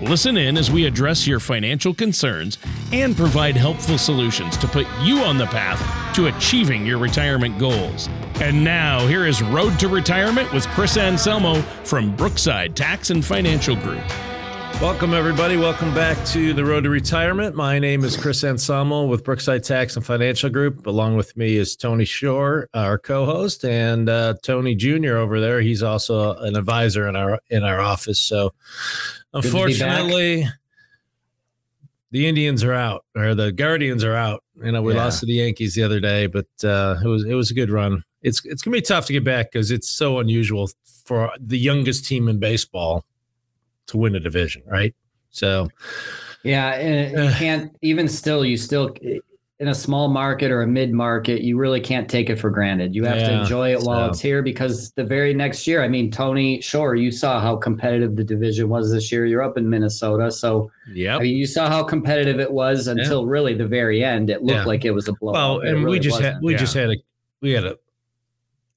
Listen in as we address your financial concerns and provide helpful solutions to put you on the path to achieving your retirement goals. And now, here is Road to Retirement with Chris Anselmo from Brookside Tax and Financial Group. Welcome, everybody. Welcome back to the Road to Retirement. My name is Chris Anselmo with Brookside Tax and Financial Group. Along with me is Tony Shore, our co-host, and uh, Tony Jr. over there. He's also an advisor in our in our office. So, unfortunately, the Indians are out, or the Guardians are out. You know, we Yeah. lost to the Yankees the other day, but uh, it was it was a good run. It's it's gonna be tough to get back because it's so unusual for the youngest team in baseball to win a division, right? So Yeah, and you eh. can't even still. You still in a small market or a mid market, you really can't take it for granted. You have to enjoy it while so- it's here because the very next year. I mean, Tony, sure, you saw how competitive the division was this year. You're up in Minnesota, so I mean, you saw how competitive it was until really the very end. It looked Yeah. like it was a blowout. well, and we just had we Yeah. just had a we had a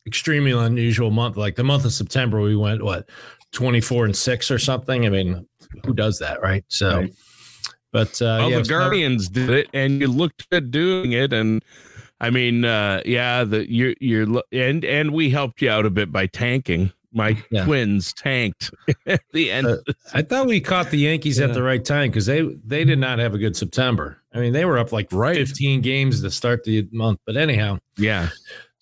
extremely unusual month. Like the month of September, we went what twenty four and six or something. I mean, who does that, right? So, Right. but uh, well, yeah, the it's not- Guardians did it, and you looked good doing it. And I mean, uh, yeah, the you're you're and and we helped you out a bit by tanking. My Yeah. twins tanked at the end. Uh, I thought we caught the Yankees at the right time because they they did not have a good September. I mean, they were up like Right. fifteen games to start the month. But anyhow, yeah,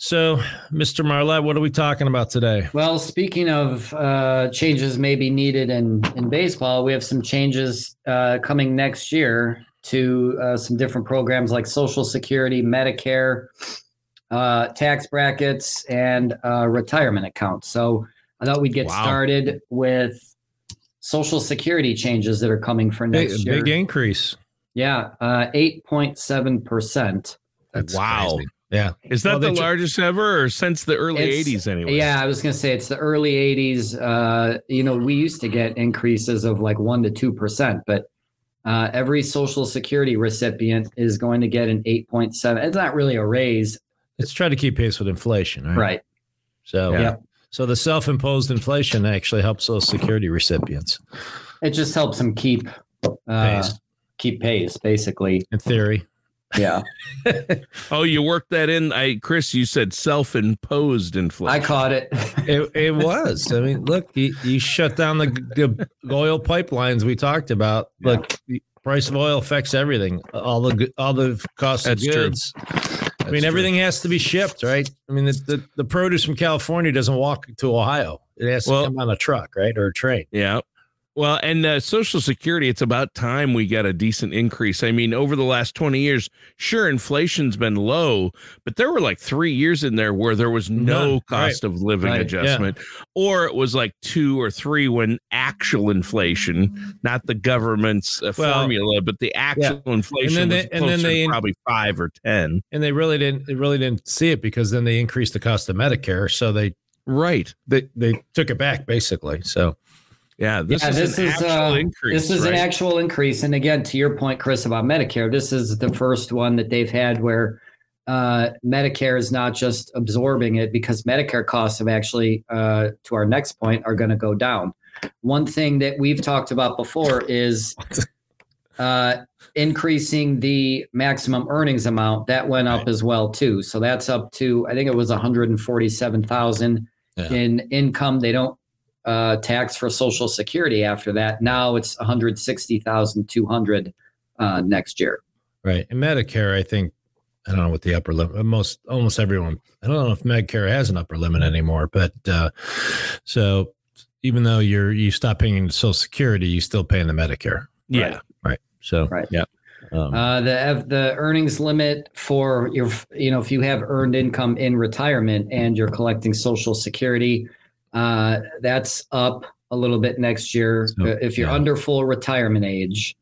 so Mr. Marlette, what are we talking about today? Well, speaking of uh, changes maybe needed in, in baseball, we have some changes uh, coming next year to uh, some different programs like Social Security, Medicare, uh, tax brackets, and uh, retirement accounts. So I thought we'd get Wow. started with Social Security changes that are coming for Big, next year. big increase. Yeah, uh, 8.7%. That's Wow. crazy. Yeah. is that Well, they the tr- largest ever, or since the early It's- '80s? Anyway. Yeah, I was going to say it's the early 80s. Uh, you know, we used to get increases of like 1% to 2%, but uh, every Social Security recipient is going to get an 8.7. It's not really a raise. It's trying to keep pace with inflation. Right. Right. So, Yeah. Yep. so the self-imposed inflation actually helps Social Security recipients It just helps them keep uh, Pace. keep pace, basically. in theory. Yeah. Oh, you worked that in. I Chris, you said self-imposed inflation. I caught it. It, it was. I mean, look, you, you shut down the, the oil pipelines we talked about. Look, the price of oil affects everything. All the good- all the cost That's of true. goods. I That's mean, true. everything has to be shipped, right? I mean, the, the, the produce from California doesn't walk to Ohio. It has to Well- come on a truck, right, or a train. Yeah. Well, and uh, Social Security, it's about time we got a decent increase. I mean, over the last 20 years, sure, inflation's been low, but there were like three years in there where there was no None. cost of living Right. Yeah. adjustment, or it was like two or three when actual inflation, not the government's uh, Well, formula, but the actual inflation And then was they- and then they- probably five or 10. And they really didn't. They really didn't see it because then they increased the cost of Medicare, so they Right. they they took it back basically. So Yeah. This Yeah, is this an is, actual uh, increase. This is an actual increase. And again, to your point, Chris, about Medicare, this is the first one that they've had where uh, Medicare is not just absorbing it because Medicare costs have actually, uh, to our next point, are going to go down. One thing that we've talked about before is uh, increasing the maximum earnings amount. That went up as well too. So that's up to I think it was 147,000 Yeah. in income. They don't uh, tax for Social Security after that. Now it's 160,200 uh, next year. right, and Medicare, I think I don't know what the upper limit. Most almost everyone. I don't know if Medicare has an upper limit anymore, but uh, so even though you're you stop paying into Social Security, you still paying the Medicare. Yeah. Right. So Right. Yeah. Um, Uh, the the earnings limit for your you know if you have earned income in retirement and you're collecting Social Security, uh, that's up a little bit next year. So, Uh, if you're yeah. under full retirement age,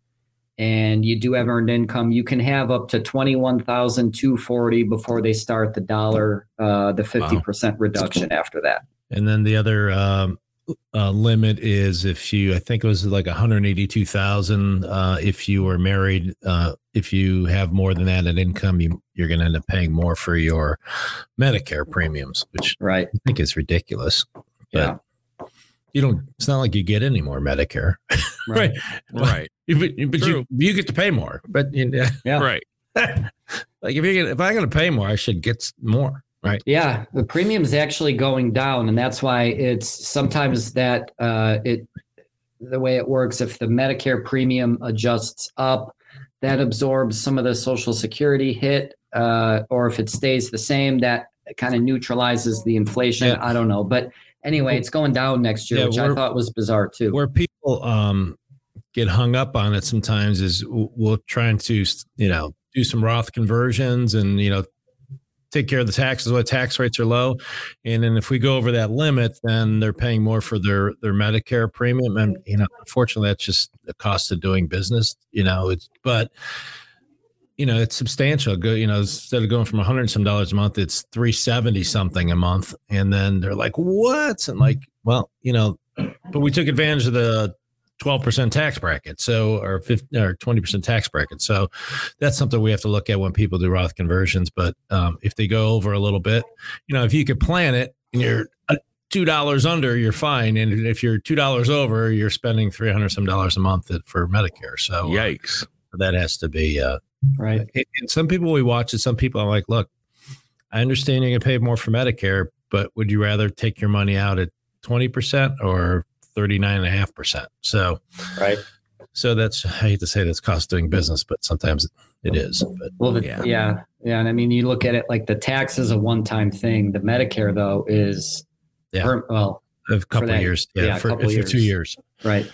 and you do have earned income, you can have up to twenty one thousand two forty before they start the dollar, uh, the fifty percent reduction after that. And then the other um, uh, limit is if you, I think it was like 182,000. Uh, if you were married, uh, if you have more than that in income, you, you're going to end up paying more for your Medicare premiums, which Right. I think is ridiculous. Yeah. You don't, it's not like you get any more Medicare. Right. Right. but but True. you, you get to pay more. But you know, Yeah. Right. like if you if I'm going to pay more, I should get more. Right. Yeah, the premium is actually going down, and that's why it's sometimes that uh, it the way it works. If the Medicare premium adjusts up, that absorbs some of the Social Security hit, uh, or if it stays the same, that kind of neutralizes the inflation. Yeah. I don't know, but anyway, it's going down next year, Yeah, which I thought was bizarre too. where people um get hung up on it sometimes is we'll trying to you know do some Roth conversions and you know take care of the taxes when tax rates are low and then if we go over that limit then they're paying more for their their Medicare premium and you know unfortunately that's just the cost of doing business you know it's but you know it's substantial. Go you know instead of going from 100 some dollars a month it's 370 something a month. And then they're like what? And like well you know but we took advantage of the 12% tax bracket so or 50 or 20% tax bracket. So that's something we have to look at when people do roth conversions. But um, if they go over a little bit you know if you could plan it and you're uh, two dollars under you're fine. And if you're two dollars over you're spending 300 some dollars a month for medicare. So uh, Yikes. that has to be uh right. and and some people we watch and some people I'm like, look, I understand you're gonna pay more for Medicare, but would you rather take your money out at 20% or 39.5%? So Right. so that's I hate to say that's cost doing business, but sometimes it is. But Well, the, Yeah. yeah. yeah, And I mean, you look at it like the tax is a one-time thing. The Medicare, though, is Yeah. per- well, a couple that- of years. Yeah, yeah, a for, couple for two years. years. right.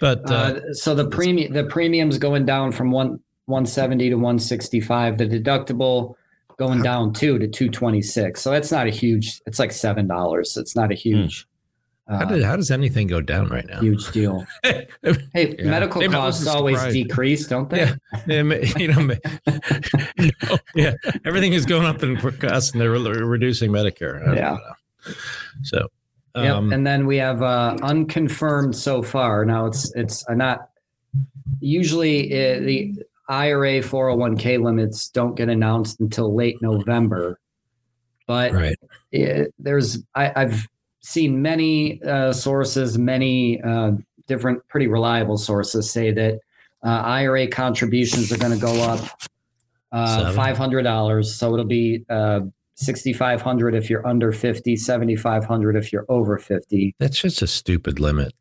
But uh, Uh, so the premium, the premiums going down from one 170 to 165. The deductible going down too to 226. So that's not a huge. It's like seven dollars. It's not a huge. how, Uh, did, how does anything go down right now? huge deal. Hey, Yeah. medical Maybe costs always decrease, don't they? Yeah. Yeah, ma- you know, yeah, everything is going up in cost, and they're reducing Medicare. Yeah. know. So, Yep. um, and then we have uh, unconfirmed so far. Now it's it's not usually uh, the IRA 401k limits don't get announced until late November, but right. it, there's I, I've seen many uh, sources, many uh, different pretty reliable sources say that uh, IRA contributions are going to go up uh, five hundred dollars. So it'll be uh, sixty five hundred if you're under fifty, seventy five hundred if you're over fifty. That's just a stupid limit.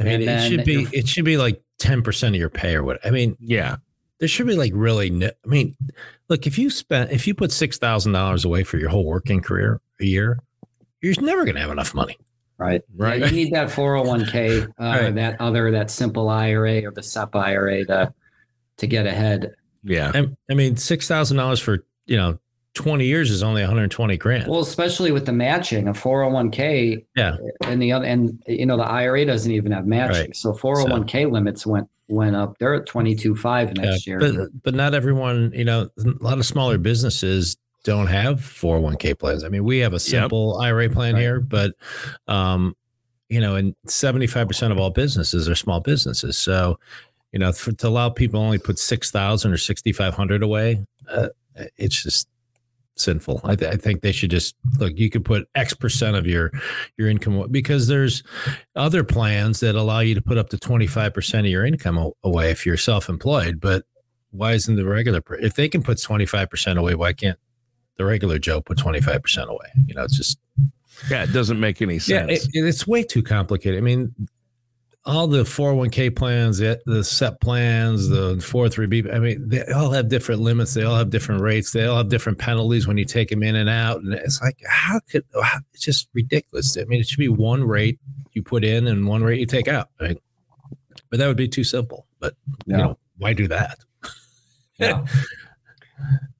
I mean, And it should be it should be like ten percent of your pay or what. I mean, Yeah. There should be like really. No, I mean, look if you spent if you put six thousand dollars away for your whole working career a year, you're never going to have enough money. Right. Right. Yeah, you need that 401k, uh, Right. that other, that simple IRA or the SEP IRA to, to get ahead. Yeah. I, I mean, six thousand dollars for you know twenty years is only one hundred twenty grand. Well, especially with the matching, a 401k. Yeah. And the other, and you know, the IRA doesn't even have matching. Right. So 401k limits went, went up. They're at 22.5 next year. But but not everyone, you know, a lot of smaller businesses don't have 401k plans. I mean, we have a simple IRA plan Right. here, but um, you know, and 75% of all businesses are small businesses. So, you know, for, to allow people only put 6,000 or 6,500 away, uh, it's just sinful. I, th- I think they should just look, you could put X percent of your, your income because there's other plans that allow you to put up to 25% of your income away if you're self-employed, but why isn't the regular, if they can put 25% away, why can't the regular Joe put 25% away? You know, it's just, Yeah. It doesn't make any yeah, sense. it, it's way too complicated. I mean, all the 401k plans, the, the SEP plans, the mm-hmm. 403b, I mean, they all have different limits. They all have different rates. They all have different penalties when you take them in and out. And it's like, how could, how, it's just ridiculous. I mean, it should be one rate you put in and one rate you take out. Right? But that would be too simple. But, you know, why do that? Yeah.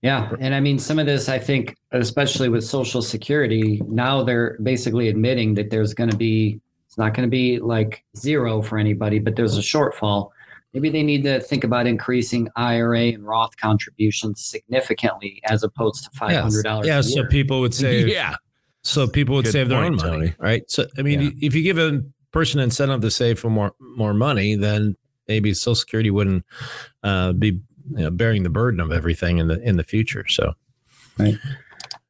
Yeah. And I mean, some of this, I think, especially with Social Security, now they're basically admitting that there's going to be, it's not going to be like zero for anybody, but there's a shortfall. maybe they need to think about increasing IRA and Roth contributions significantly as opposed to five hundred dollars. Yeah, so people would say, yeah. So people would Good save their own money, Tony. right? So I mean, Yeah. if you give a person incentive to save for more more money, then maybe Social Security wouldn't uh, be you know, bearing the burden of everything in the in the future. So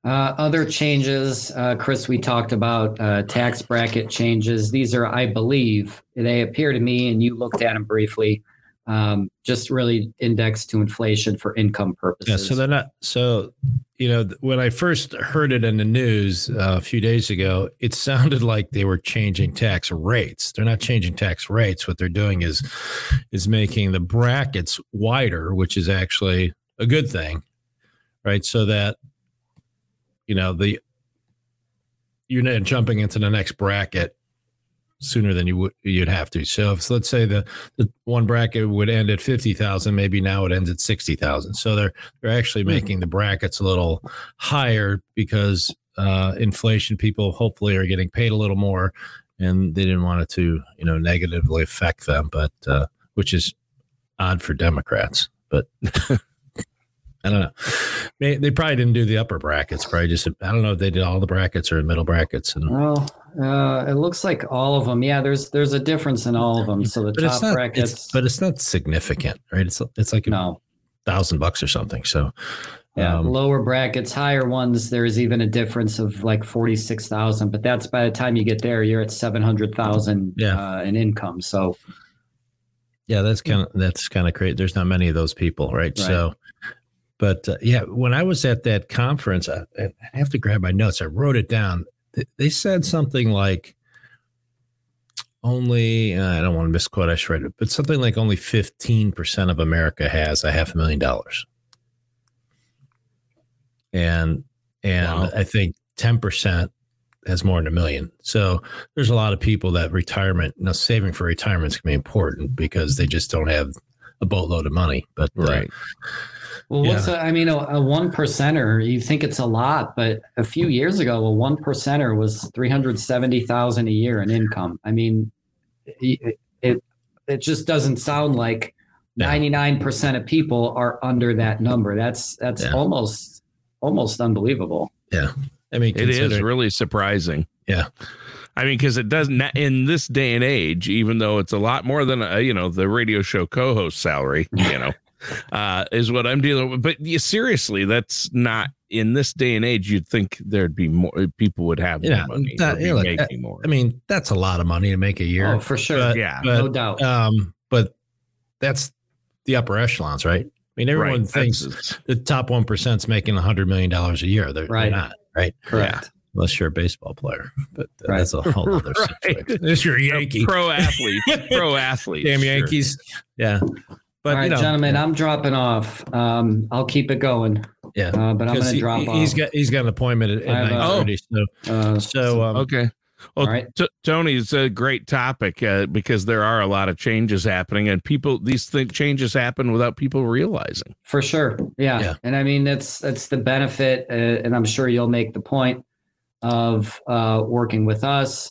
Uh, other changes, uh, Chris, we talked about uh, tax bracket changes. These are, I believe, they appear to me, and you looked at them briefly, um, just really indexed to inflation for income purposes. yeah, so they're not. So you know, when I first heard it in the news uh, a few days ago, it sounded like they were changing tax rates. They're not changing tax rates. What they're doing is is making the brackets wider, which is actually a good thing, right? So that you know the you're jumping into the next bracket sooner than you would you'd have to. So if let's say the, the one bracket would end at fifty thousand, maybe now it ends at sixty thousand. So they're they're actually making the brackets a little higher because uh, inflation people hopefully are getting paid a little more, and they didn't want it to you know negatively affect them, but uh, which is odd for Democrats, but. I don't know. They, they probably didn't do the upper brackets. Probably just I don't know if they did all the brackets or middle brackets. And Well, uh, it looks like all of them. Yeah, there's there's a difference in all of them. So the but top not. brackets, It's, but it's not significant, right? It's it's like a no, thousand bucks or something. So yeah, um, lower brackets, higher ones. There's even a difference of like forty six thousand, but that's by the time you get there, you're at seven hundred thousand Yeah. uh, in income. So yeah, that's kind of that's kind of great. There's not many of those people, right? So, but uh, yeah, when I was at that conference, I, I have to grab my notes. I wrote it down. They, they said something like only uh, I don't want to misquote. I should write it, but something like only fifteen percent of America has a half a million dollars, and and Wow. I think ten percent has more than a million. So there's a lot of people that retirement, you know, saving for retirement is going to be important because they just don't have a boatload of money. But uh, Right. Well, what's a, I mean, a, a one percenter? You think it's a lot, but a few years ago, a one percenter was three hundred seventy thousand a year in income. I mean, it it, it just doesn't sound like Yeah. ninety nine percent of people are under that number. That's that's Yeah. almost almost unbelievable. Yeah. I mean, It is really surprising. Yeah. I mean, because it doesn't in this day and age, even though it's a lot more than a, you know the radio show co-host salary, you know, uh, is what I'm dealing with. But yeah, seriously, that's not in this day and age. You'd think there'd be more people would have Yeah, more money, that- or be yeah, look, making more. I mean, that's a lot of money to make a year. Oh, for sure, But- yeah, but, no doubt. um, but that's the upper echelons, right? I mean, everyone right. thinks That's- the top one percent's making a hundred million dollars a year. They're, Right. they're not, right? Correct. Unless you're a baseball player, but uh, Right. that's a whole other Right. situation. Unless you're a Yankee, pro athlete, pro athlete, damn sure. Yankees, yeah. But All right, you know, gentlemen, I'm dropping off. Um, I'll keep it going, yeah, uh, but I'm 'Cause going to he, drop off. has got he's got an appointment at, I at have a- nine thirty. So uh, so um, Okay. Well, All right. T- Tony, it's a great topic uh, because there are a lot of changes happening, and people these th- changes happen without people realizing. For sure. Yeah. Yeah. And I mean, that's, that's the benefit. Uh, and I'm sure you'll make the point of uh, working with us.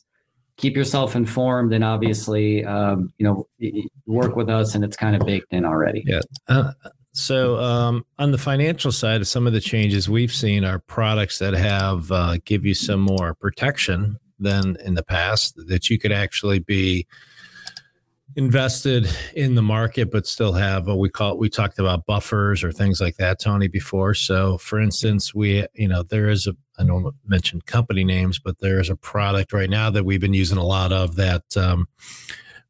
Keep yourself informed and obviously, um, you know, work with us and it's kind of baked in already. Yeah. Uh, so um, on the financial side of some of the changes we've seen are products that have uh, give you some more protection than in the past that you could actually be invested in the market but still have what we call we talked about buffers or things like that tony before so for instance we you know there is a i don't mention company names but there is a product right now that we've been using a lot of that um,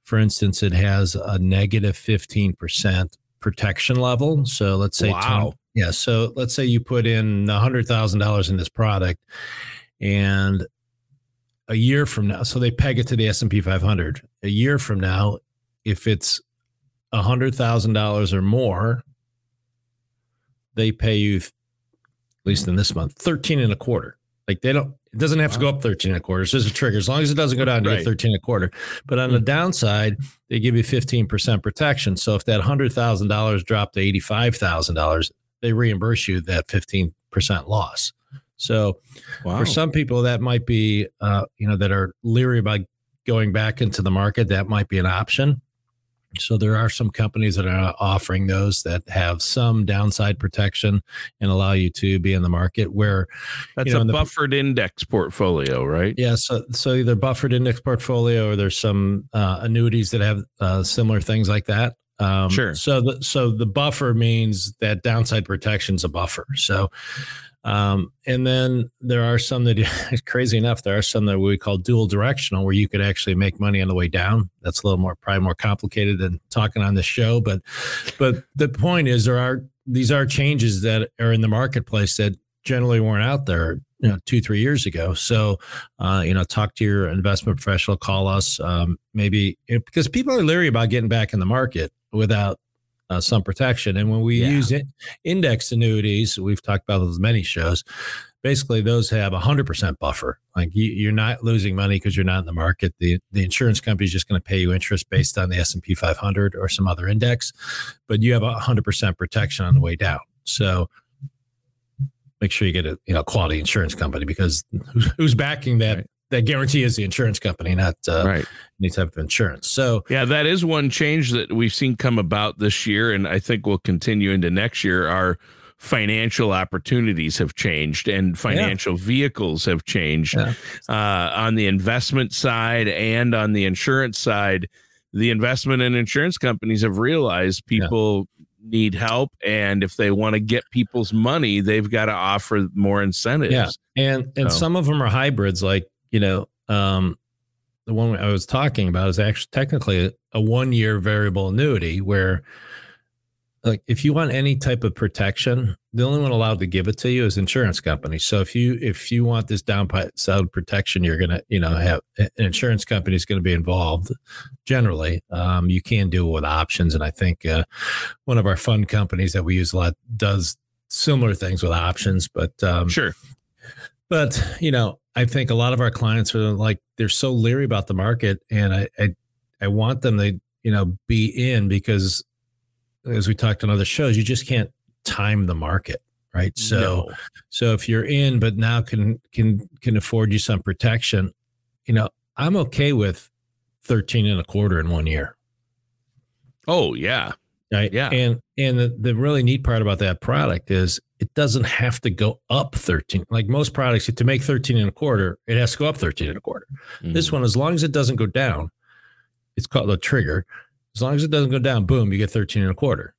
for instance it has a negative 15% protection level so let's say Wow. Tony- yeah so let's say you put in $100000 in this product and a year from now so they peg it to the s&p 500 a year from now if it's $100000 or more they pay you at least in this month 13 and a quarter. Like they don't it doesn't have to go up 13 and a quarter. It's just a trigger. As long as it doesn't go down to Right. 13 and a quarter. But on the downside they give you 15% protection. So if that $100000 dropped to $85000 they reimburse you that 15% loss. So Wow. for some people that might be uh, you know that are leery about going back into the market that might be an option So there are some companies that are offering those that have some downside protection and allow you to be in the market where that's you know, a the- buffered index portfolio, right? yeah, so so either buffered index portfolio or there's some uh, annuities that have uh, similar things like that. Um, Sure. So the so the buffer means that downside protection is a buffer. So, um, and then there are some that, crazy enough, there are some that we call dual directional, where you could actually make money on the way down. That's a little more probably more complicated than talking on the show, but but the point is there are these are changes that are in the marketplace that generally weren't out there you know two three years ago so uh, you know talk to your investment professional call us um, maybe because people are leery about getting back in the market without uh, some protection and when we Yeah. use it, index annuities we've talked about those many shows basically those have a 100% buffer like you, you're not losing money because you're not in the market the the insurance company is just going to pay you interest based on the s&p 500 or some other index but you have a 100% protection on the way down so make sure you get a you know quality insurance company because who's, who's backing that Right. That guarantee is the insurance company not uh, right. any type of insurance so Yeah, that is one change that we've seen come about this year, and I think will continue into next year. Our financial opportunities have changed, and financial vehicles have changed Yeah. uh, on the investment side and on the insurance side. The investment and insurance companies have realized people need help, and if they want to get people's money, they've got to offer more incentives. Yeah. and and So- some of them are hybrids like you know um the one i was talking about is actually technically a, one year variable annuity where like if you want any type of protection the only one allowed to give it to you is insurance companies. So if you if you want this downside protection you're gonna you know have an insurance company is going to be involved generally. Um, you can do it with options. And i think uh, one of our fund companies that we use a lot does similar things with options but um, Sure. But you know, I think a lot of our clients are like they're so leery about the market, and I I, I want them to you know be in because as we talked on other shows, you just can't time the market, right? So No. so if you're in, but now can can can afford you some protection, you know, I'm okay with thirteen and a quarter in one year. Oh yeah. Right. Yeah. And and the, the really neat part about that product is it doesn't have to go up 13. Like most products, to make 13 and a quarter, it has to go up 13 and a quarter. This Mm-hmm. one, as long as it doesn't go down, it's called a trigger. As long as it doesn't go down, boom, you get 13 and a quarter.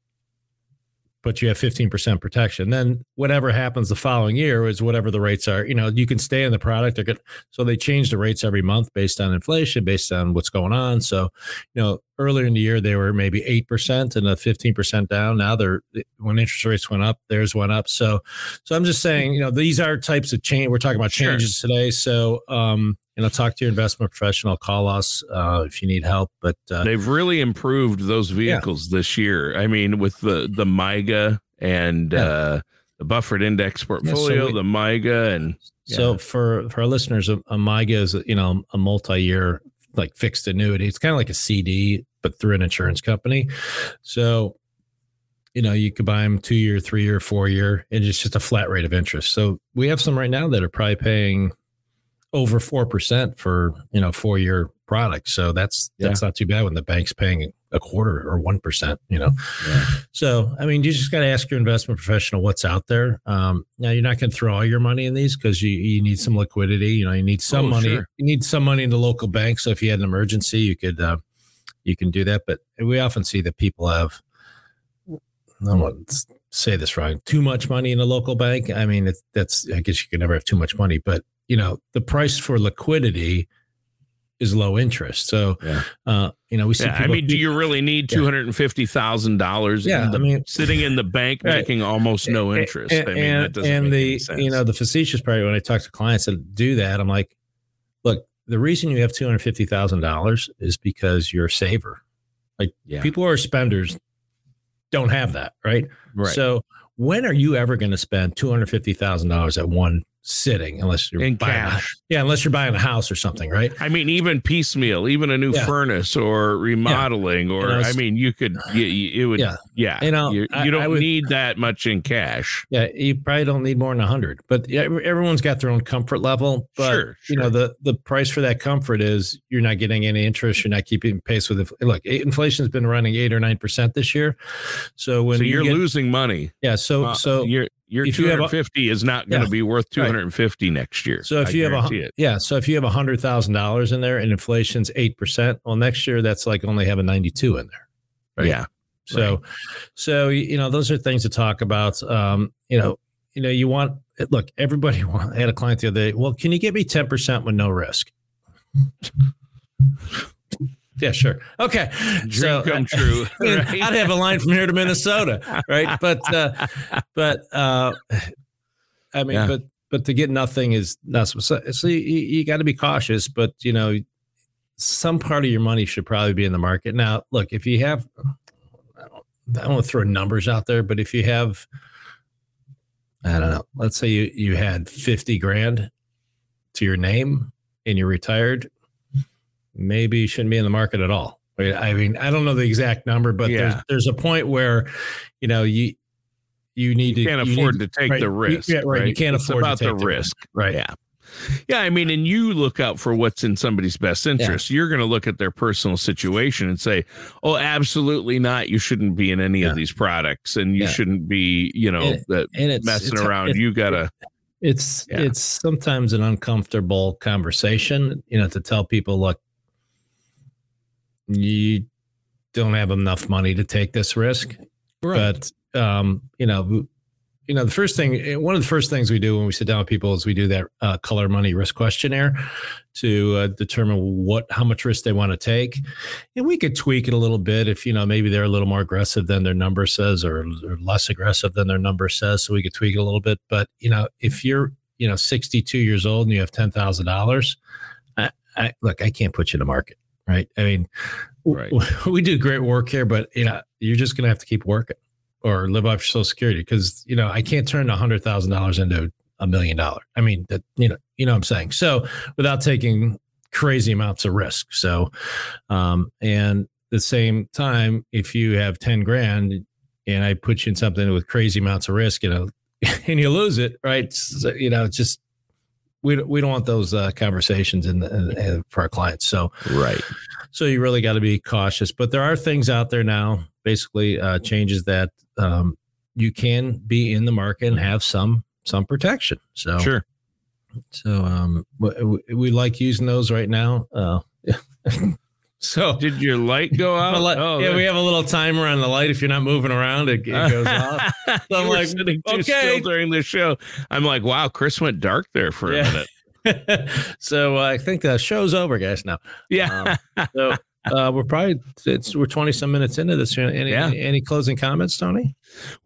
But you have 15% protection. Then whatever happens the following year is whatever the rates are. You know, you can stay in the product. They're good. So they change the rates every month based on inflation, based on what's going on. So, you know, earlier in the year they were maybe 8% and a 15% down. Now they're when interest rates went up, theirs went up. So so I'm just saying, you know, these are types of change. We're talking about Sure. changes today. So um, you know, talk to your investment professional, call us uh, if you need help. But uh, They've really improved those vehicles this year. I mean, with the the MYGA and Yeah. uh, the buffered index portfolio, we- the MYGA, and So for for our listeners, a, a MYGA is you know a multi-year like fixed annuity. It's kind of like a CD, but through an insurance company. So you know you could buy them two year, three year, four year, and it's just a flat rate of interest. So we have some right now that are probably paying over four percent for you know four year products. So that's that's not too bad when the bank's paying a quarter or one percent. You know. Yeah. So, I mean, you just got to ask your investment professional what's out there. Um, now, you're not going to throw all your money in these because you, you need some liquidity. You know, you need some Oh, money. sure. You need some money in the local bank. So, if you had an emergency, you could uh, you can do that. But we often see that people have. I don't want to say this wrong. Too much money in a local bank. I mean, it's, that's I guess you can never have too much money, but you know, the price for liquidity is low interest. So, Yeah. uh, you know, we see. yeah, I mean, do you really need two hundred and fifty thousand dollars? Yeah, I mean- sitting in the bank Right. making almost no interest. And, I mean, and, that doesn't and make the any sense. you know the facetious part when I talk to clients that do that, I'm like, look, the reason you have two hundred fifty thousand dollars is because you're a saver. yeah, People who are spenders don't have that, right? right. So when are you ever going to spend two hundred fifty thousand dollars at one sitting unless you're In buying a- cash. yeah, unless you're buying a house or something, right? I mean, even piecemeal, even a new Yeah. furnace or remodeling, or You know, I mean, you could, you, you- it would, Yeah. yeah, You know, you, I- you don't I would- need that much in cash. Yeah, you probably don't need more than a hundred, but everyone's got their own comfort level. But Sure, you know, the the price for that comfort is you're not getting any interest. You're not keeping pace with it. Look, inflation's been running eight or nine percent this year. So when so you you're get- losing money. yeah, so Uh, so your your if you have a- 250 is not going to Yeah. be worth Right. 250 next year. So if I you have a it. yeah, so if you have a hundred thousand dollars in there and inflation's eight percent, well, next year that's like only having ninety two in there. right. yeah, So, so you know, those are things to talk about. Um, you know, you know, you want look. Everybody want, I had a client the other day. Well, can you give me ten percent with no risk? Yeah, sure. Okay. dream come true. Right? I'd have a line from here to Minnesota, right? But, uh, but, uh, I mean, Yeah. but, but to get nothing is not so. So you, you got to be cautious. But you know, some part of your money should probably be in the market. Now, look, if you have, I don't, I don't want to throw numbers out there, but if you have, I don't know, let's say you you had fifty grand to your name and you're retired, maybe you shouldn't be in the market at all. I mean, I don't know the exact number, but Yeah. there's there's a point where, you know, you you need you to can't you afford need- to take right, the you- risk. yeah, right, you can't It's afford to about take the the risk. right. Yeah. Yeah, I mean, and you look out for what's in somebody's best interest. You're going to look at their personal situation and say, "Oh, absolutely not. You shouldn't be in any Yeah. of these products, and you Yeah. shouldn't be, you know, And- that and it's messing it's- around. it- you gotta, It's Yeah. it's sometimes an uncomfortable conversation, you know, to tell people, look, you don't have enough money to take this risk. But um, you know, you know, the first thing, one of the first things we do when we sit down with people is we do that uh, color money risk questionnaire to uh, determine what how much risk they want to take, and we could tweak it a little bit if you know maybe they're a little more aggressive than their number says, or, or less aggressive than their number says, so we could tweak it a little bit. But you know, if you're you know 62 years old and you have ten thousand dollars, I, I look, I can't put you in the market, right? I mean, Right. we do great work here, but you know, you're just gonna have to keep working or live off your social security because you know I can't turn a hundred thousand dollars into a million dollar. I mean that you know you know what I'm saying. So without taking crazy amounts of risk. So um and the same time, if you have ten grand and I put you in something with crazy amounts of risk, you know, and you lose it, right? So, you know, it's just we don't, we don't want those uh, conversations in, the, in, in for our clients. So right. so you really got to be cautious. But there are things out there now, basically uh, changes that um, you can be in the market and have some some protection. So Sure. So um, we, we like using those right now. Uh, so. Did your light go out? light- Oh, yeah, there- we have a little timer on the light. If you're not moving around, it, it goes off. You I'm like, sitting too okay. still during the show. I'm like, wow, Chris went dark there for a minute. so uh, I think the show's over, guys. Now, Yeah. so uh, we're probably it's we're twenty some minutes into this. Any Yeah. any closing comments, Tony?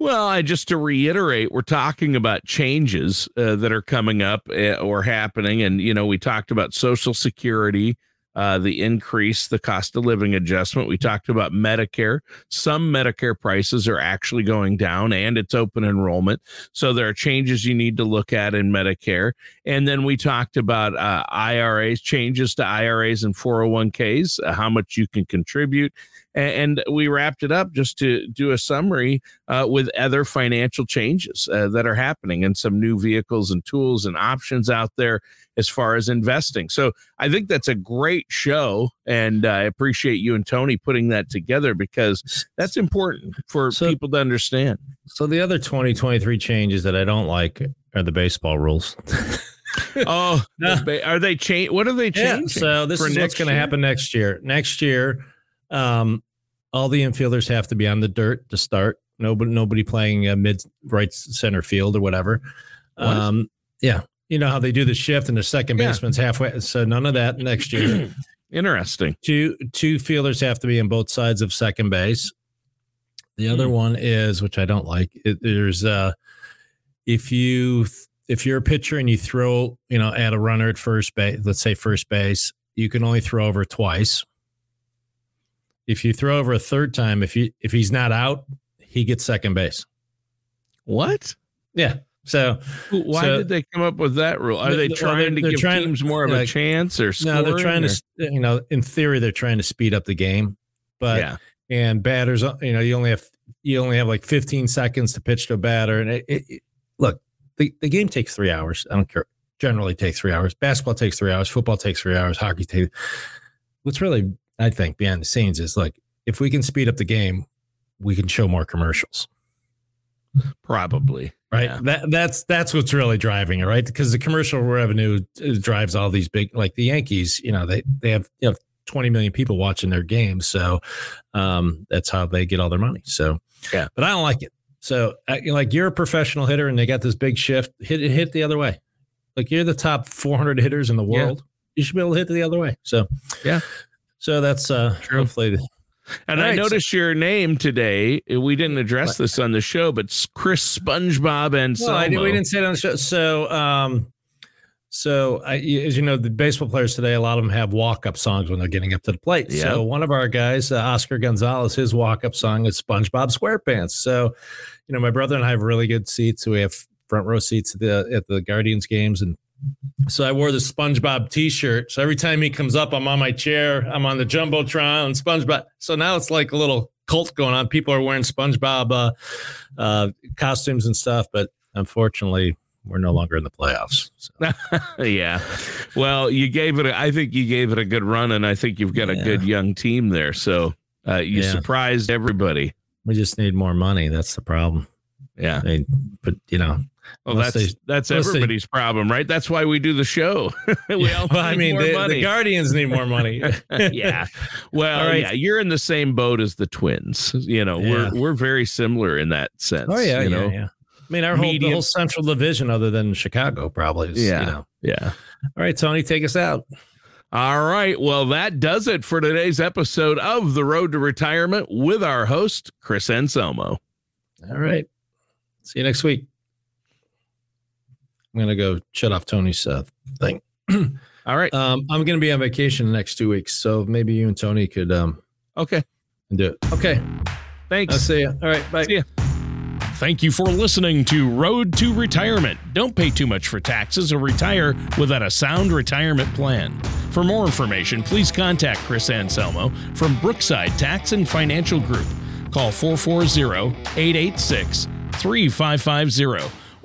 Well, I just to reiterate, we're talking about changes uh, that are coming up uh, or happening, and you know, we talked about Social Security, uh, the increase, the cost of living adjustment. We talked about Medicare. Some Medicare prices are actually going down, and it's open enrollment, so there are changes you need to look at in Medicare. And then we talked about uh, IRAs, changes to IRAs and 401ks, uh, how much you can contribute. And, and we wrapped it up just to do a summary uh, with other financial changes uh, that are happening and some new vehicles and tools and options out there as far as investing. So I think that's a great show. And I appreciate you and Tony putting that together because that's important for So- people to understand. So the other 2023 changes that I don't like are the baseball rules. Oh, no. are they change? What are they changing? So this is what's going to happen next year. Next year, um, all the infielders have to be on the dirt to start. Nobody, nobody playing uh, mid right center field or whatever. What? Um, yeah, you know how they do the shift and the second Yeah. baseman's halfway. So none of that next year. Interesting. two two fielders have to be on both sides of second base. The other Hmm. one is, which I don't like. It, there's uh, if you if you're a pitcher and you throw, you know, at a runner at first base, let's say first base, you can only throw over twice. If you throw over a third time, if you if he's not out, he gets second base. What? Yeah. So why so, did they come up with that rule? Are they trying to give trying, teams more of a chance or No, they're trying or? to. You know, in theory, they're trying to speed up the game, but yeah. and batters, uh, you know, you only have you only have like 15 seconds to pitch to a batter, and it, it, it, look, the the game takes three hours. I don't care. Generally, takes three hours. Basketball takes three hours. Football takes three hours. Hockey takes. What's really, I think, behind the scenes is like if we can speed up the game, we can show more commercials. Probably right. Yeah. That that's that's what's really driving it, right? Because the commercial revenue drives all these big, like the Yankees. You know, they they have you know 20 million people watching their games, so um, that's how they get all their money. So yeah, but I don't like it. So like you're a professional hitter, and they got this big shift. Hit it, hit the other way. Like you're the top 400 hitters in the world. Yeah. You should be able to hit the other way. So yeah. So that's uh, True. hopefully and I noticed your name today. We didn't address what? this on the show, but Chris SpongeBob and well, I, we didn't say it on the show. So, um, so I, as you know, the baseball players today, a lot of them have walk-up songs when they're getting up to the plate. Yep. So one of our guys, uh, Oscar Gonzalez, his walk-up song is SpongeBob SquarePants. So, you know, my brother and I have really good seats. We have front row seats at the at the Guardians games, and so I wore the SpongeBob T-shirt. So every time he comes up, I'm on my chair. I'm on the jumbotron and SpongeBob. So now it's like a little cult going on. People are wearing SpongeBob uh, uh, costumes and stuff, but unfortunately, we're no longer in the playoffs. So. yeah. Well, you gave it. A, I think you gave it a good run, and I think you've got yeah. a good young team there. So uh, you yeah. surprised everybody. We just need more money. That's the problem. Yeah. I mean, but you know, well, that's they, that's everybody's they, problem, right? That's why we do the show. we all well, I mean, the, the, Guardians need more money. yeah. Well, right. yeah, you're in the same boat as the Twins. You know, yeah. we're we're very similar in that sense. Oh yeah, you yeah, know? yeah. I mean, our whole, whole Central Division, other than Chicago, probably. Is, yeah. You know. Yeah. All right, Tony, take us out. All right. Well, that does it for today's episode of The Road to Retirement with our host, Chris Anselmo. All right. See you next week. I'm gonna go shut off Tony's uh, thing. All right. Um, I'm gonna be on vacation the next two weeks, so maybe you and Tony could um okay do it. Okay. Thanks. I'll see you. All right. Bye. See ya. Thank you for listening to Road to Retirement. Don't pay too much for taxes or retire without a sound retirement plan. For more information, please contact Chris Anselmo from Brookside Tax and Financial Group. Call 440 886 3550